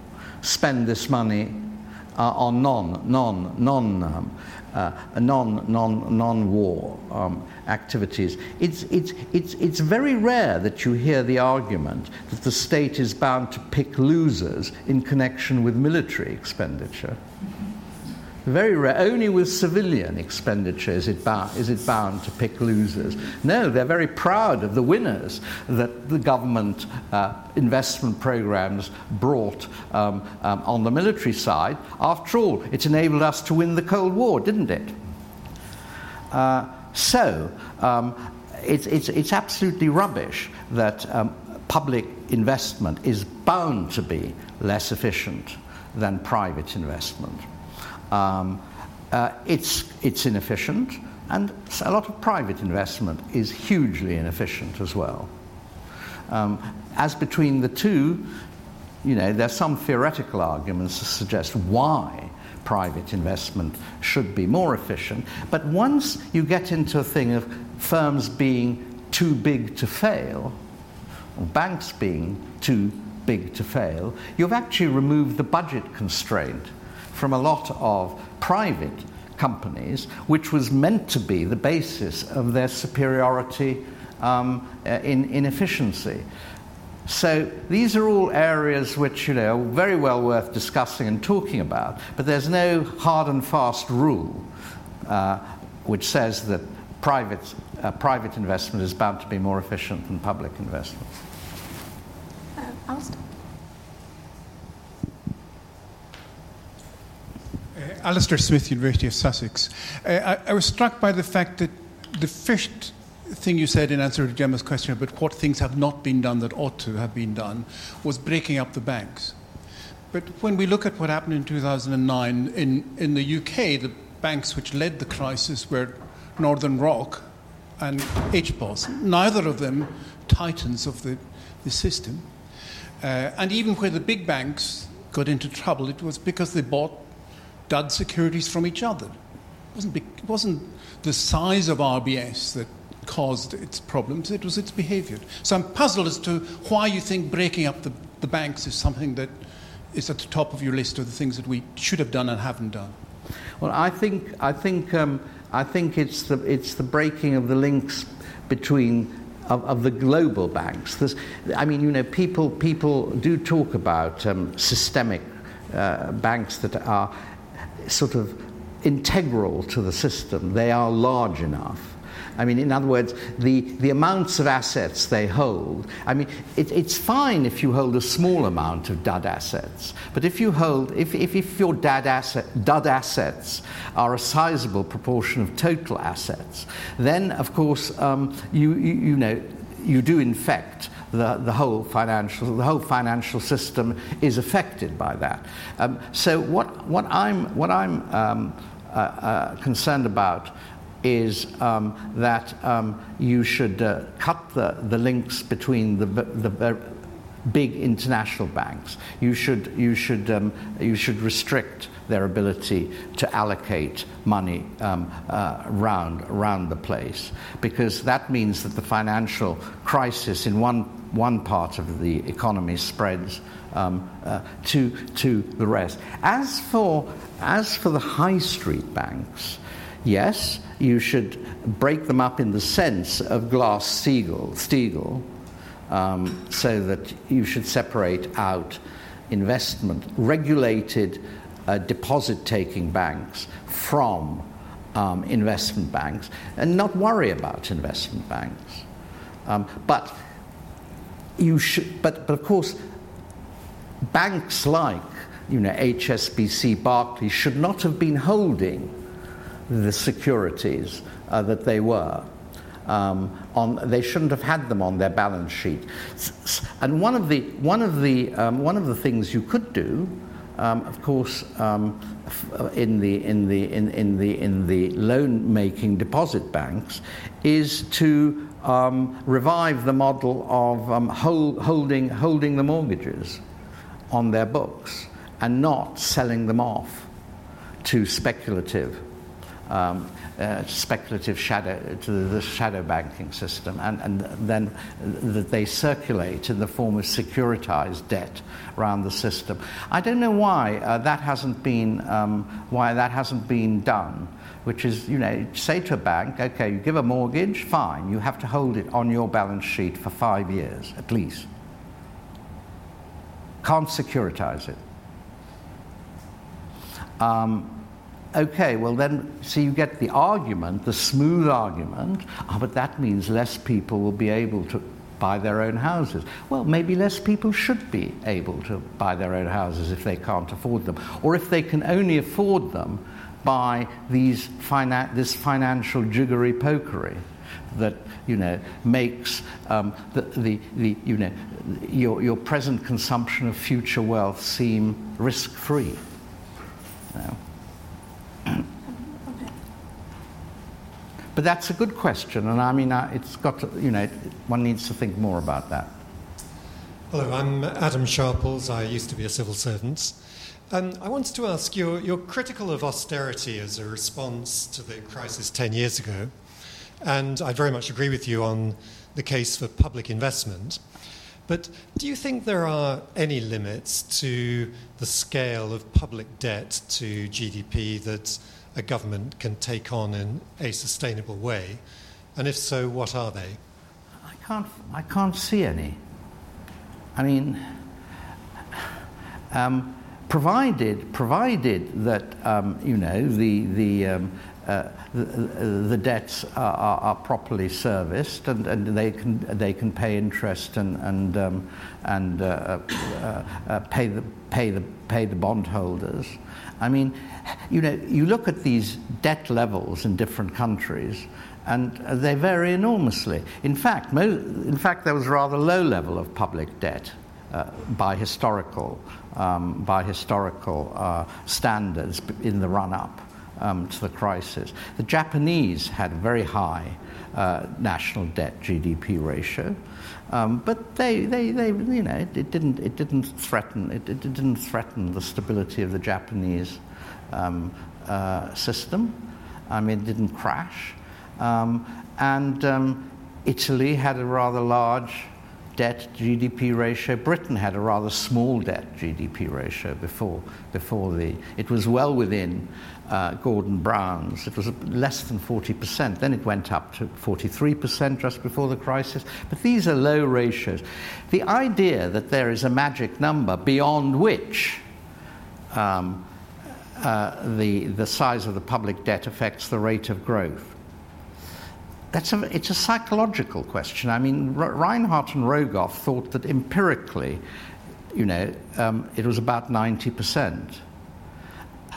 spend this money uh, on non, non, non, um, uh, non, non, non-war um, activities. It's, it's, it's, it's very rare that you hear the argument that the state is bound to pick losers in connection with military expenditure. Very rare. Only with civilian expenditure is it, bound, is it bound to pick losers. No, they're very proud of the winners that the government uh, investment programs brought um, um, on the military side. After all, it enabled us to win the Cold War, didn't it? Uh, so, um, it's, it's, it's absolutely rubbish that um, public investment is bound to be less efficient than private investment. Um, uh, it's, it's inefficient, and a lot of private investment is hugely inefficient as well. Um, as between the two, you know, there's some theoretical arguments to suggest why private investment should be more efficient. But once you get into a thing of firms being too big to fail, or banks being too big to fail, you've actually removed the budget constraint from a lot of private companies, which was meant to be the basis of their superiority um, uh, in, in efficiency. So these are all areas which you know are very well worth discussing and talking about, but there's no hard and fast rule uh, which says that private, uh, private investment is bound to be more efficient than public investment. Uh, Alistair? Smith, University of Sussex. Uh, I, I, was struck by the fact that the first thing you said in answer to Gemma's question about what things have not been done that ought to have been done was breaking up the banks. But when we look at what happened in 2009 in, in the UK, the banks which led the crisis were Northern Rock and HBOS. Neither of them titans of the, the system. Uh, and even where the big banks got into trouble, it was because they bought dud securities from each other. It wasn't, it wasn't the size of RBS that caused its problems, it was its behavior. So I'm puzzled as to why you think breaking up the, the banks is something that is at the top of your list of the things that we should have done and haven't done. Well, I think, I think, um, I think it's, the, it's the breaking of the links between of, of, the global banks. There's, I mean, you know, people, people do talk about um, systemic uh, banks that are sort of integral to the system. They are large enough. I mean, in other words, the, the amounts of assets they hold. I mean, it, it's fine if you hold a small amount of dud assets, but if you hold, if, if, if your dud, asset, dud assets are a sizable proportion of total assets, then of course um, you, you, you know you do infect the, the whole financial the whole financial system is affected by that. Um, so what what I'm what I'm um, uh, uh, concerned about is um, that um, you should uh, cut the, the links between the, the big international banks. You should, you should, um, you should restrict their ability to allocate money um, uh, around, around the place because that means that the financial crisis in one, one part of the economy spreads um, uh, to, to the rest. As for, as for the high street banks, yes, you should break them up in the sense of Glass-Steagall, Steagall, um, so that you should separate out investment, regulated uh, deposit taking banks from um, investment banks and not worry about investment banks. Um, but you should, but, but of course, banks like you know, HSBC, Barclays should not have been holding the securities uh, that they were. Um, on, they shouldn't have had them on their balance sheet. And one of the, one of the, um, one of the things you could do, um, of course, um, uh, in the, in, the, in, in, the, in the loan making deposit banks, is to um, revive the model of um, hold, holding, holding the mortgages on their books and not selling them off to speculative um, uh, speculative shadow to the shadow banking system, and, and then that they circulate in the form of securitized debt around the system. I don't know why uh, that hasn't been um, why that hasn't been done. Which is, you know, say to a bank, okay, you give a mortgage, fine, you have to hold it on your balance sheet for five years at least. Can't securitize it. Um, okay, well, then, so you get the argument, the smooth argument, oh, but that means less people will be able to buy their own houses. Well, maybe less people should be able to buy their own houses if they can't afford them. Or if they can only afford them by these fina- this financial jiggery pokery that you know makes um, the, the, the, you know your, your present consumption of future wealth seem risk free. Know? But that's a good question, and I mean, uh, it's got to, you know, one needs to think more about that. Hello, I'm Adam Sharples. I used to be a civil servant. Um, I wanted to ask you're, you're critical of austerity as a response to the crisis 10 years ago, and I very much agree with you on the case for public investment. But do you think there are any limits to the scale of public debt to GDP that a government can take on in a sustainable way? And if so, what are they? I can't, I can't see any. I mean, [SIGHS] um, provided, provided that, um, you know, the, the um, uh, the, the, debts are, are, are, properly serviced and, and they, can, they can pay interest and, and, um, and uh, uh, uh, pay, the, pay, the, pay the bondholders. I mean, you know, you look at these debt levels in different countries and they vary enormously. In fact, mo- in fact there was a rather low level of public debt uh, by historical, um, by historical uh, standards in the run up um, to the crisis. The Japanese had a very high uh, national debt GDP ratio. Um, but they, they, they, you know, it, it, didn't, it didn't threaten, it, it, didn't threaten the stability of the Japanese um, uh, system. I mean, it didn't crash. Um, and um, Italy had a rather large debt GDP ratio. Britain had a rather small debt GDP ratio before, before the. It was well within uh, Gordon Brown's. It was less than 40%. Then it went up to 43% just before the crisis. But these are low ratios. The idea that there is a magic number beyond which um, uh, the, the size of the public debt affects the rate of growth. That's a, it's a psychological question. I mean, Reinhart and Rogoff thought that empirically, you know, um, it was about 90 percent.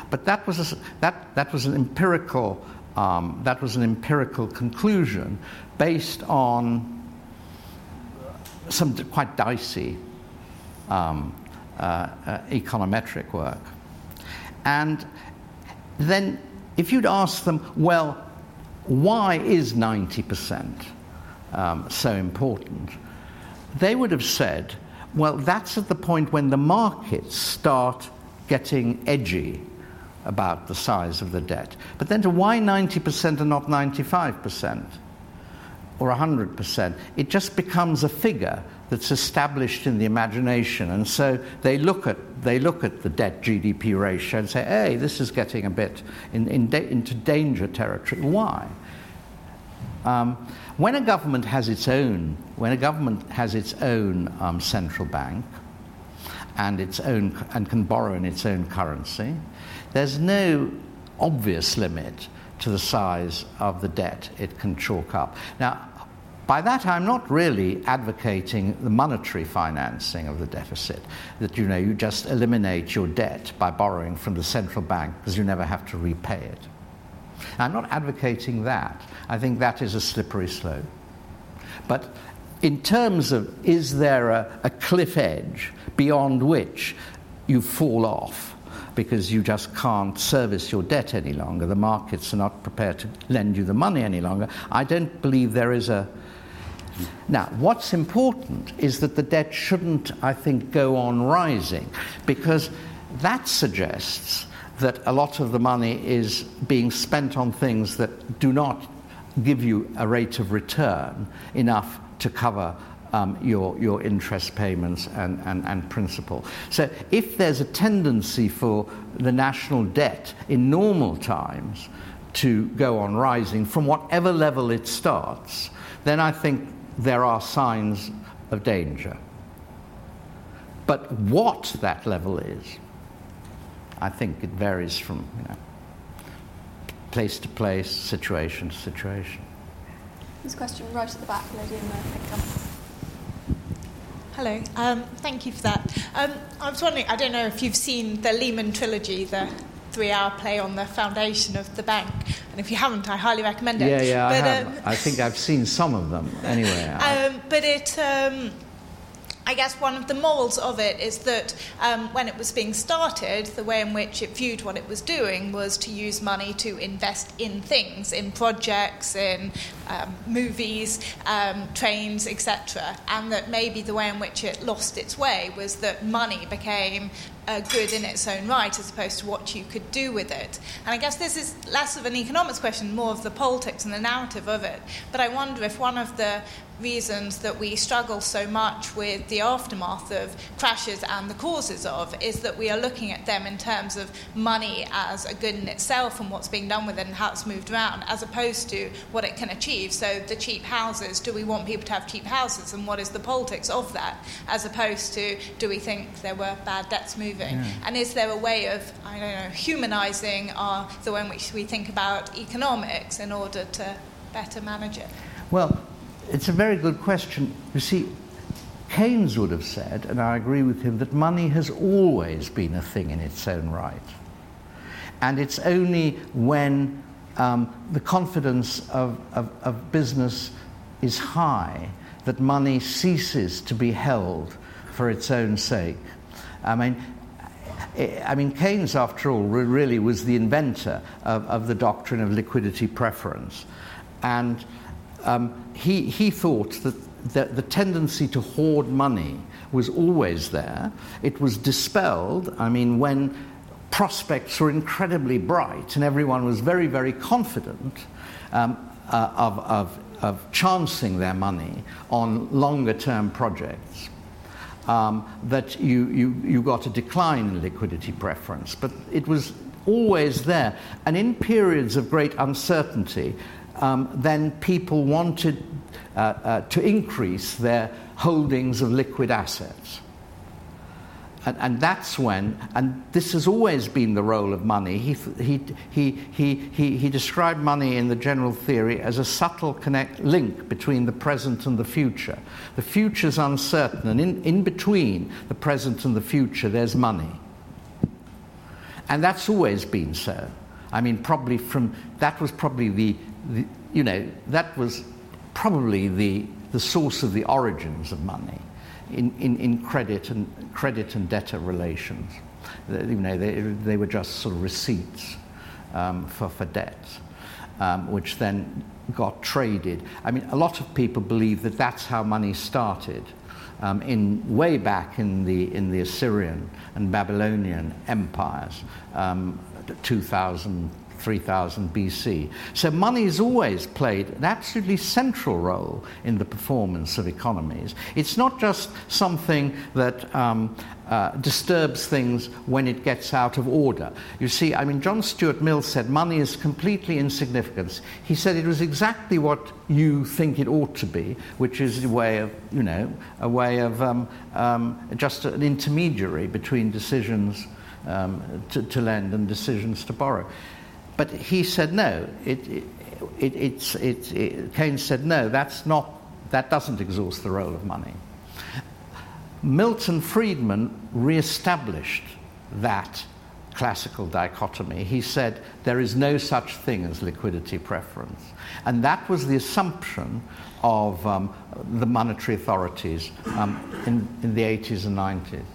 But that was, a, that, that was an empirical um, that was an empirical conclusion based on some quite dicey um, uh, uh, econometric work. And then, if you'd ask them, well, why is 90% um, so important? They would have said, well, that's at the point when the markets start getting edgy about the size of the debt. But then to why 90% and not 95% or 100%? It just becomes a figure that's established in the imagination. And so they look at, they look at the debt GDP ratio and say, hey, this is getting a bit in, in da- into danger territory. Why? Um, when a government has its own, when a government has its own um, central bank, and, its own, and can borrow in its own currency. There's no obvious limit to the size of the debt it can chalk up. Now, by that, I'm not really advocating the monetary financing of the deficit, that you know you just eliminate your debt by borrowing from the central bank because you never have to repay it. I'm not advocating that. I think that is a slippery slope. But in terms of is there a, a cliff edge beyond which you fall off because you just can't service your debt any longer, the markets are not prepared to lend you the money any longer, I don't believe there is a. Now, what's important is that the debt shouldn't, I think, go on rising because that suggests that a lot of the money is being spent on things that do not give you a rate of return enough to cover um, your, your interest payments and, and, and principal. So, if there's a tendency for the national debt in normal times to go on rising from whatever level it starts, then I think there are signs of danger. But what that level is, I think it varies from you know, place to place, situation to situation. This question right at the back, lady in the pink top. Hello, um, thank you for that. Um, I was wondering, I don't know if you've seen the Lehman trilogy, the three hour play on the foundation of the bank. And if you haven't, I highly recommend it. Yeah, yeah, but, I have. Um, I think I've seen some of them anyway. [LAUGHS] Um, but it. I guess one of the morals of it is that um, when it was being started, the way in which it viewed what it was doing was to use money to invest in things, in projects, in um, movies, um, trains, etc. And that maybe the way in which it lost its way was that money became uh, good in its own right as opposed to what you could do with it. And I guess this is less of an economics question, more of the politics and the narrative of it. But I wonder if one of the reasons that we struggle so much with the aftermath of crashes and the causes of is that we are looking at them in terms of money as a good in itself and what's being done with it and how it's moved around, as opposed to what it can achieve. So, the cheap houses do we want people to have cheap houses and what is the politics of that, as opposed to do we think there were bad debts moving? Yeah. And is there a way of, I don't know, humanizing our, the way in which we think about economics in order to better manage it? Well, it's a very good question. You see, Keynes would have said, and I agree with him, that money has always been a thing in its own right. And it's only when um, the confidence of, of, of business is high that money ceases to be held for its own sake. I mean, I mean, Keynes, after all, really was the inventor of, of the doctrine of liquidity preference. And um, he, he thought that, that the tendency to hoard money was always there. It was dispelled, I mean, when prospects were incredibly bright and everyone was very, very confident um, uh, of, of, of chancing their money on longer term projects. Um, that you, you, you got a decline in liquidity preference, but it was always there. And in periods of great uncertainty, um, then people wanted uh, uh, to increase their holdings of liquid assets. And, and, that's when, and this has always been the role of money. He, he, he, he, he, he described money in the general theory as a subtle connect, link between the present and the future. The future is uncertain, and in, in between the present and the future, there's money. And that's always been so. I mean, probably from, that was probably the, the, you know, that was probably the, the source of the origins of money in, in, in credit, and, credit and debtor relations. You know, they, they were just sort of receipts um, for, for debts, um, which then got traded. I mean, a lot of people believe that that's how money started. Um, in way back in the in the Assyrian and Babylonian empires, um, 2,000, 3000 BC. So money has always played an absolutely central role in the performance of economies. It's not just something that um, uh, disturbs things when it gets out of order. You see, I mean, John Stuart Mill said money is completely insignificant. He said it was exactly what you think it ought to be, which is a way of, you know, a way of um, um, just an intermediary between decisions um, to, to, lend and decisions to borrow. But he said no. It, it, it, it's, it, Keynes said no. That's not. That doesn't exhaust the role of money. Milton Friedman re-established that classical dichotomy. He said there is no such thing as liquidity preference. And that was the assumption of um, the monetary authorities um, in, in the 80s and 90s.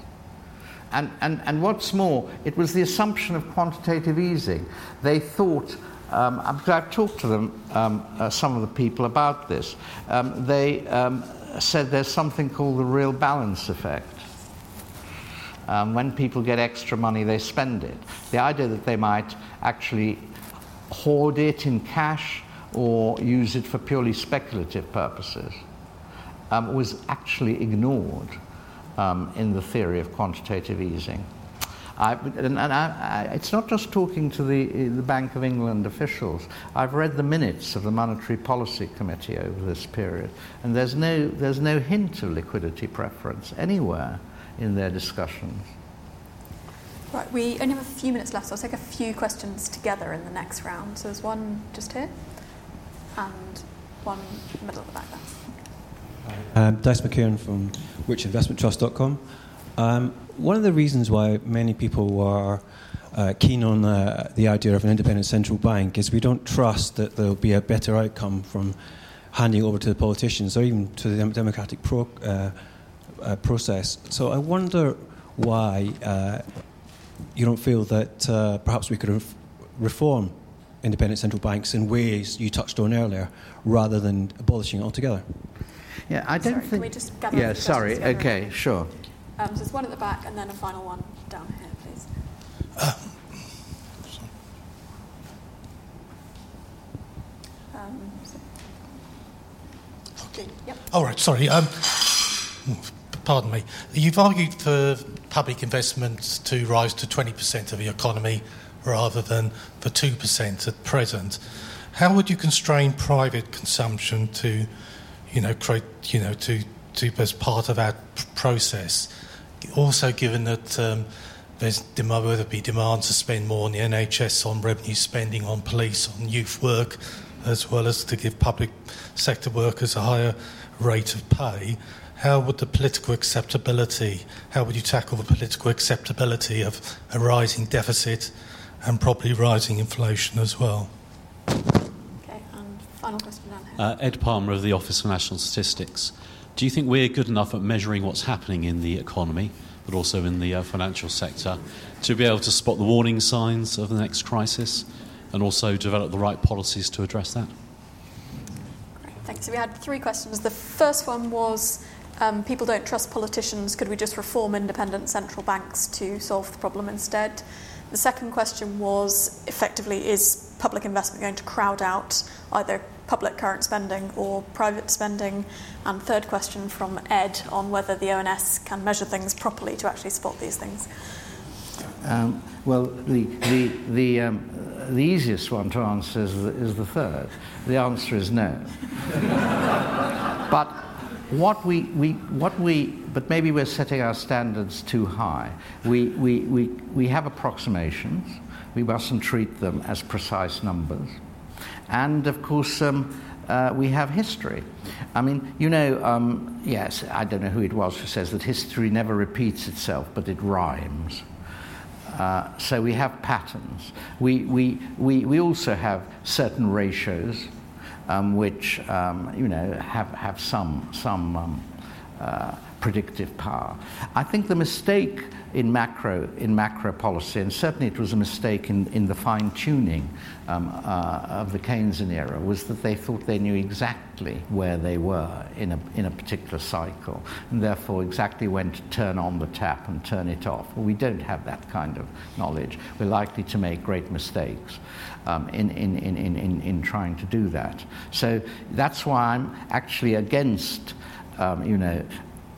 And, and, and what's more, it was the assumption of quantitative easing. They thought, um, I've, talked to them, um, uh, some of the people about this. Um, they um, said there's something called the real balance effect. Um, when people get extra money, they spend it. The idea that they might actually hoard it in cash or use it for purely speculative purposes um, was actually ignored um, in the theory of quantitative easing. I, and, and I, I, it's not just talking to the, the Bank of England officials. I've read the minutes of the Monetary Policy Committee over this period, and there's no, there's no hint of liquidity preference anywhere in their discussions. Right, we only have a few minutes left, so I'll take a few questions together in the next round. So there's one just here, and one in the middle of the back there. Um, Dice McKeown from richinvestmenttrust.com. Um, one of the reasons why many people are uh, keen on uh, the idea of an independent central bank is we don't trust that there'll be a better outcome from handing over to the politicians or even to the democratic pro- uh, uh process. So I wonder why uh, you don't feel that perhaps we could reform independent central banks in ways you touched on earlier rather than abolishing it altogether. Yeah, I don't sorry, think. yeah, sorry. Okay, sure. Um, so there's one at the back and then a final one down here, please. Uh, um, okay. Yep. All right. Sorry. Um, pardon me. You've argued for public investment to rise to 20% of the economy rather than the 2% at present. How would you constrain private consumption to you know, create, you know, to, to as part of that process. Also, given that um, there's whether it be demand to spend more on the NHS, on revenue spending, on police, on youth work, as well as to give public sector workers a higher rate of pay. How would the political acceptability, how would you tackle the political acceptability of a rising deficit and probably rising inflation as well? Okay, and final question. Uh, Ed Palmer of the Office for National Statistics. Do you think we're good enough at measuring what's happening in the economy, but also in the uh, financial sector, to be able to spot the warning signs of the next crisis and also develop the right policies to address that? Great, thanks. So we had three questions. The first one was um, people don't trust politicians. Could we just reform independent central banks to solve the problem instead? The second question was effectively, is public investment going to crowd out either public current spending or private spending? And third question from Ed on whether the ONS can measure things properly to actually spot these things. Um, well, the, the, the, um, the easiest one to answer is the, is the third. The answer is no. [LAUGHS] but what we, we, what we, but maybe we're setting our standards too high. We, we, we, we have approximations. We mustn't treat them as precise numbers. And of course, um, uh, we have history. I mean, you know, um, yes, I don't know who it was who says that history never repeats itself, but it rhymes. Uh, so we have patterns. We, we, we, we also have certain ratios um, which, um, you know, have, have some, some um, uh, predictive power. I think the mistake in macro in macro policy, and certainly it was a mistake in, in the fine tuning um, uh, of the Keynesian era, was that they thought they knew exactly where they were in a, in a particular cycle, and therefore exactly when to turn on the tap and turn it off. Well, we don't have that kind of knowledge. We're likely to make great mistakes. Um, in, in, in, in, in trying to do that. So that's why I'm actually against, um, you know,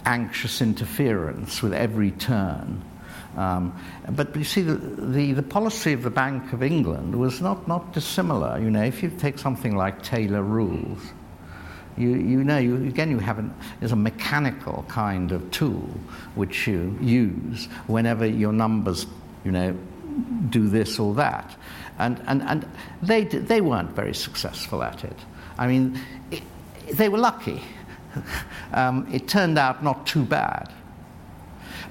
anxious interference with every turn. Um, but you see, the, the, the, policy of the Bank of England was not, not dissimilar. You know, if you take something like Taylor rules, you, you know, you, again, you have an, there's a mechanical kind of tool which you use whenever your numbers, you know, do this or that. And, and, and they, they weren't very successful at it. I mean, it, they were lucky [LAUGHS] um, it turned out not too bad.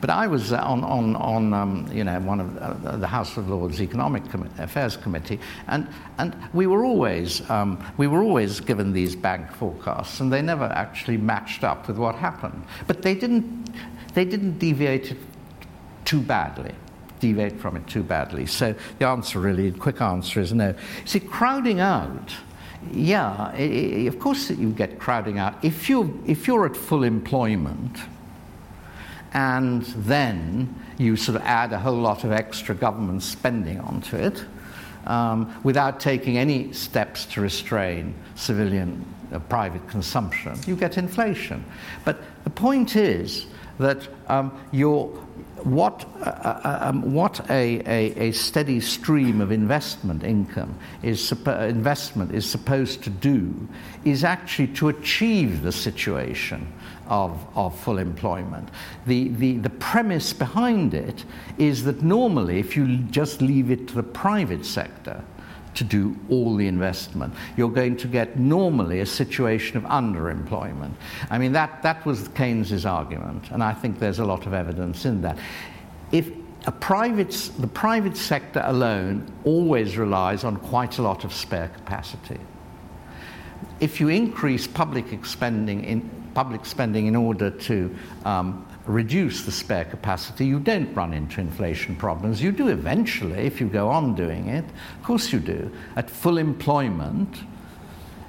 But I was uh, on, on, on um, you know, one of uh, the House of Lords Economic Com- Affairs Committee, and, and we, were always, um, we were always given these bank forecasts, and they never actually matched up with what happened. But they didn't, they didn't deviate too badly deviate from it too badly. So the answer, really, the quick answer is no. See, crowding out yeah, of course you get crowding out. If you're, if you're at full employment and then you sort of add a whole lot of extra government spending onto it um, without taking any steps to restrain civilian uh, private consumption, you get inflation. But the point is that um, you're what, uh, uh, um, what a, a, a, steady stream of investment income is investment is supposed to do is actually to achieve the situation of, of full employment. The, the, the premise behind it is that normally, if you just leave it to the private sector, to do all the investment. You're going to get normally a situation of underemployment. I mean, that, that was Keynes's argument, and I think there's a lot of evidence in that. If private, the private sector alone always relies on quite a lot of spare capacity. If you increase public spending in, public spending in order to um, reduce the spare capacity, you don't run into inflation problems. You do eventually if you go on doing it. Of course, you do. At full employment,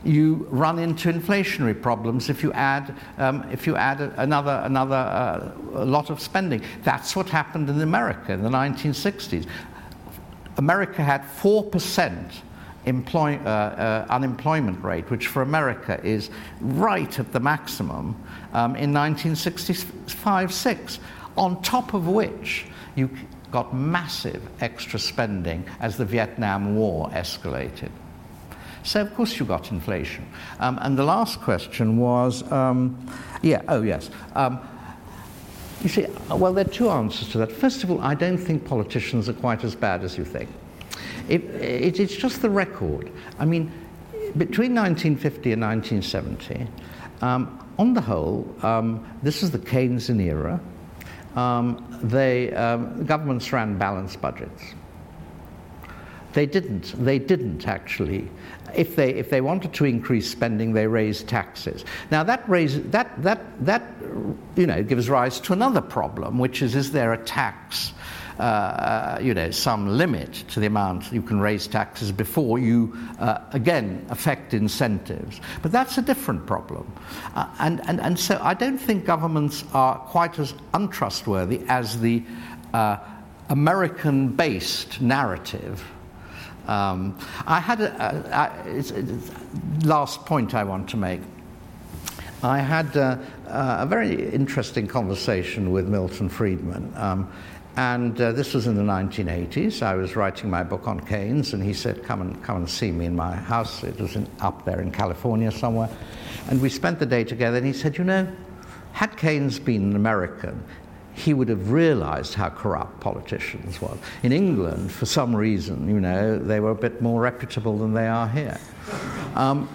you run into inflationary problems if you add, um, if you add another, another uh, lot of spending. That's what happened in America in the 1960s. America had 4% employ, uh, uh, unemployment rate, which for America is right at the maximum um, in 1965 6, on top of which you got massive extra spending as the Vietnam War escalated. So, of course, you got inflation. Um, and the last question was um, yeah, oh, yes. Um, you see, well, there are two answers to that. First of all, I don't think politicians are quite as bad as you think. It, it, it's just the record. I mean, between 1950 and 1970, um, on the whole, um, this is the Keynesian era. Um, they, um, governments ran balanced budgets. They didn't. They didn't actually. If they, if they wanted to increase spending, they raised taxes. Now that raises that that that you know gives rise to another problem, which is: is there a tax uh, you know, some limit to the amount you can raise taxes before you, uh, again, affect incentives. But that's a different problem. Uh, and, and, and so I don't think governments are quite as untrustworthy as the uh, American based narrative. Um, I had a, a, a, it's, it's, last point I want to make. I had uh, uh, a very interesting conversation with Milton Friedman. Um, and uh, this was in the 1980s. I was writing my book on Keynes, and he said, "Come and come and see me in my house." It was in, up there in California somewhere, and we spent the day together. And he said, "You know, had Keynes been an American, he would have realized how corrupt politicians were. In England, for some reason, you know, they were a bit more reputable than they are here." Um,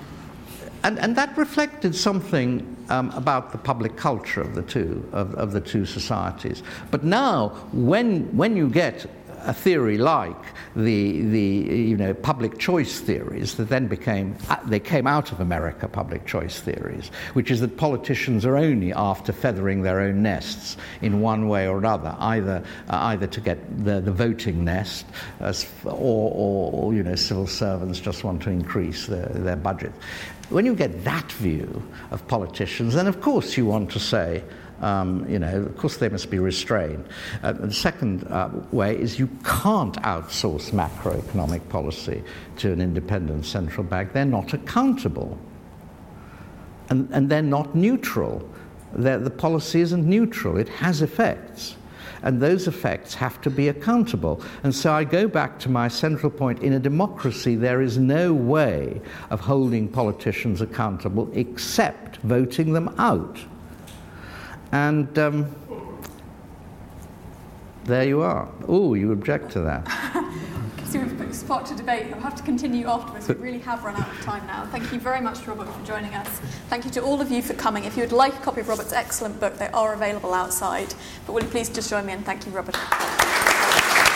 and, and that reflected something um, about the public culture of the two, of, of, the two societies. But now, when, when you get a theory like the, the you know, public choice theories that then became, uh, they came out of America, public choice theories, which is that politicians are only after feathering their own nests in one way or another, either, uh, either to get the, the voting nest as, or, or, you know, civil servants just want to increase their, their budget. When you get that view of politicians, then of course you want to say, um, you know, of course, they must be restrained. Uh, the second uh, way is you can't outsource macroeconomic policy to an independent central bank. They're not accountable. And, and they're not neutral. They're, the policy isn't neutral, it has effects. And those effects have to be accountable. And so I go back to my central point in a democracy, there is no way of holding politicians accountable except voting them out. And um, there you are. Oh, you object to that. [LAUGHS] put spot to debate. We'll have to continue afterwards. We really have run out of time now. Thank you very much, Robert, for joining us. Thank you to all of you for coming. If you would like a copy of Robert's excellent book, they are available outside. But will you please just join me and thank you, Robert.